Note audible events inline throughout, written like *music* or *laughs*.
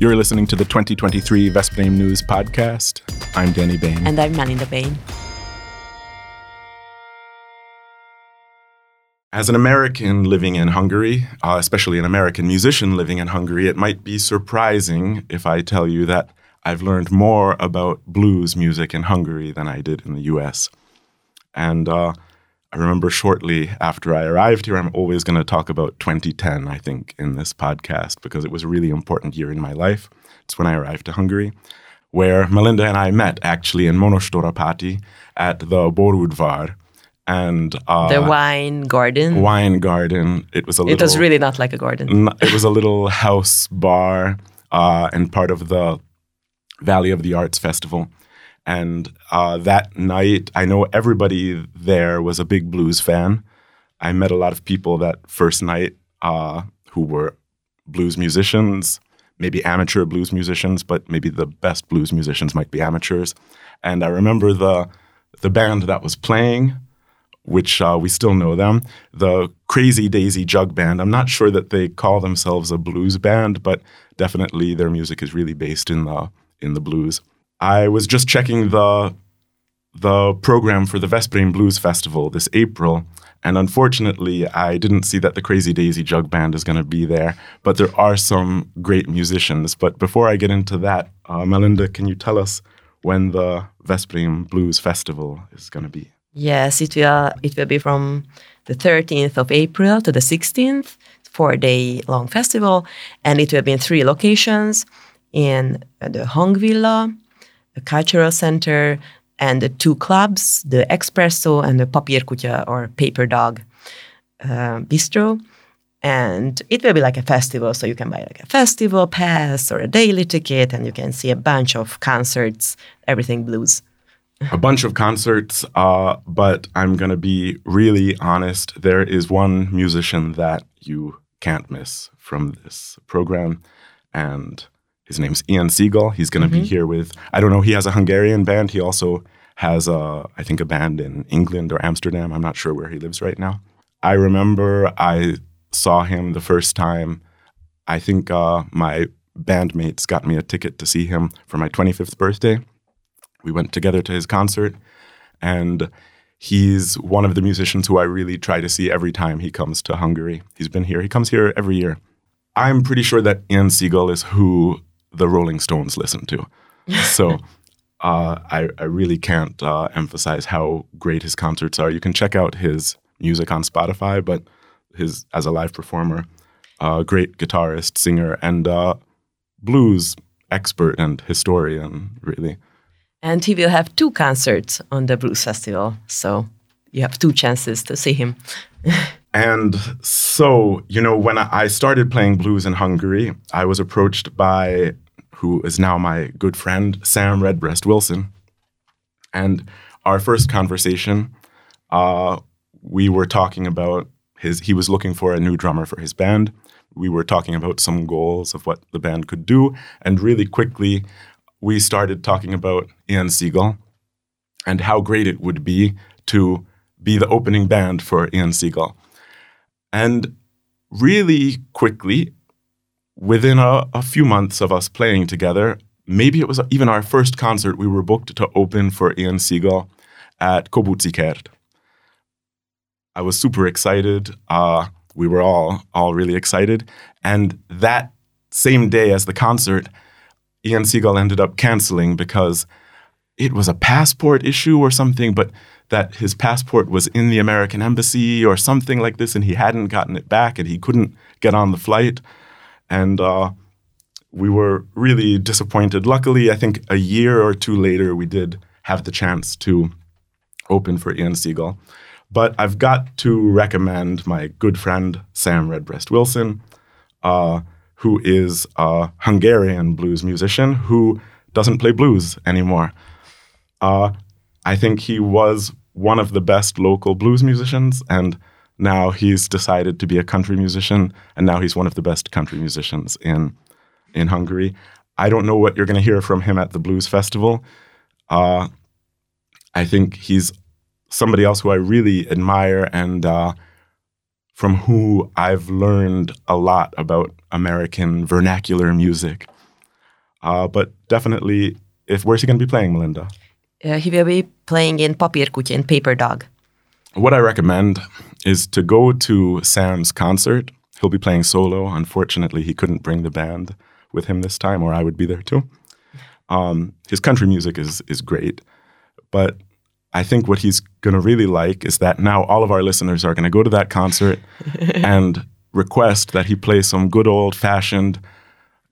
You're listening to the 2023 Veszprém News Podcast. I'm Danny Bain. And I'm Melinda Bain. As an American living in Hungary, uh, especially an American musician living in Hungary, it might be surprising if I tell you that I've learned more about blues music in Hungary than I did in the US. And uh, I remember shortly after I arrived here, I'm always going to talk about 2010, I think, in this podcast, because it was a really important year in my life. It's when I arrived to Hungary, where Melinda and I met actually in Monostorapati at the Borudvar. And uh, the wine garden. Wine garden. It was a little. It was really not like a garden. It was a little house bar uh, and part of the Valley of the Arts Festival. And uh, that night, I know everybody there was a big blues fan. I met a lot of people that first night uh, who were blues musicians, maybe amateur blues musicians, but maybe the best blues musicians might be amateurs. And I remember the the band that was playing, which uh, we still know them, the Crazy Daisy Jug Band. I'm not sure that they call themselves a blues band, but definitely their music is really based in the in the blues. I was just checking the the program for the Veszprém Blues Festival this April, and unfortunately, I didn't see that the Crazy Daisy Jug Band is going to be there. But there are some great musicians. But before I get into that, uh, Melinda, can you tell us when the Veszprém Blues Festival is going to be? Yes, it will. It will be from the 13th of April to the 16th, four day long festival, and it will be in three locations in the Hangvilla, the cultural center, and the two clubs, the Espresso and the Papírkutya or Paper Dog uh, Bistro. And it will be like a festival, so you can buy like a festival pass or a daily ticket, and you can see a bunch of concerts, everything blues. a bunch of concerts, uh, but I'm to be really honest. There is one musician that you can't miss from this program, and his name's Ian Siegel. He's going to mm-hmm. be here with, I don't know, he has a Hungarian band. He also has, a, I think, a band in England or Amsterdam. I'm not sure where he lives right now. I remember I saw him the first time. I think uh, my bandmates got me a ticket to see him for my 25th birthday. We went together to his concert, and he's one of the musicians who I really try to see every time he comes to Hungary. He's been here, he comes here every year. I'm pretty sure that Ian Siegel is who the Rolling Stones listen to. So *laughs* uh, I, I, really can't uh, emphasize how great his concerts are. You can check out his music on Spotify, but his as a live performer, uh, great guitarist, singer, and uh, blues expert and historian, really. And he will have two concerts on the Blues Festival, so you have two chances to see him. *laughs* and so, you know, when I started playing blues in Hungary, I was approached by who is now my good friend, Sam Redbreast Wilson. And our first conversation, uh, we were talking about his, he was looking for a new drummer for his band. We were talking about some goals of what the band could do. And really quickly, we started talking about Ian Siegel and how great it would be to be the opening band for Ian Siegel. And really quickly, within a, a few months of us playing together, maybe it was even our first concert, we were booked to open for Ian Siegel at Kert. I was super excited. Uh, we were all all really excited, and that same day as the concert, Ian Siegel ended up canceling because it was a passport issue or something, but that his passport was in the American embassy or something like this, and he hadn't gotten it back, and he couldn't get on the flight and uh, we were really disappointed. Luckily, I think a year or two later, we did have the chance to open for Ian Siegel. But I've got to recommend my good friend Sam Redbreast Wilson, uh, who is a Hungarian blues musician who doesn't play blues anymore. Uh, I think he was one of the best local blues musicians, and now he's decided to be a country musician, and now he's one of the best country musicians in in Hungary. I don't know what you're going to hear from him at the Blues Festival. Uh, I think he's somebody else who I really admire and uh, from who I've learned a lot about American vernacular music. Uh, but definitely, if where's he going to be playing, Melinda? Uh, he will be playing in Papírkutya in Paper Dog. What I recommend is to go to Sam's concert. He'll be playing solo. Unfortunately, he couldn't bring the band with him this time, or I would be there too. Um, his country music is is great, but I think what he's going to really like is that now all of our listeners are going to go to that concert *laughs* and request that he play some good old fashioned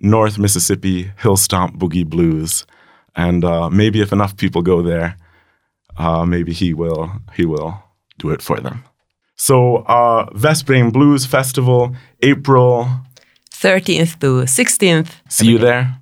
North Mississippi hill stomp boogie blues, and uh, maybe if enough people go there, uh, maybe he will he will do it for them. So, uh, Veszprém Blues Festival, April 13th to 16th. See you there.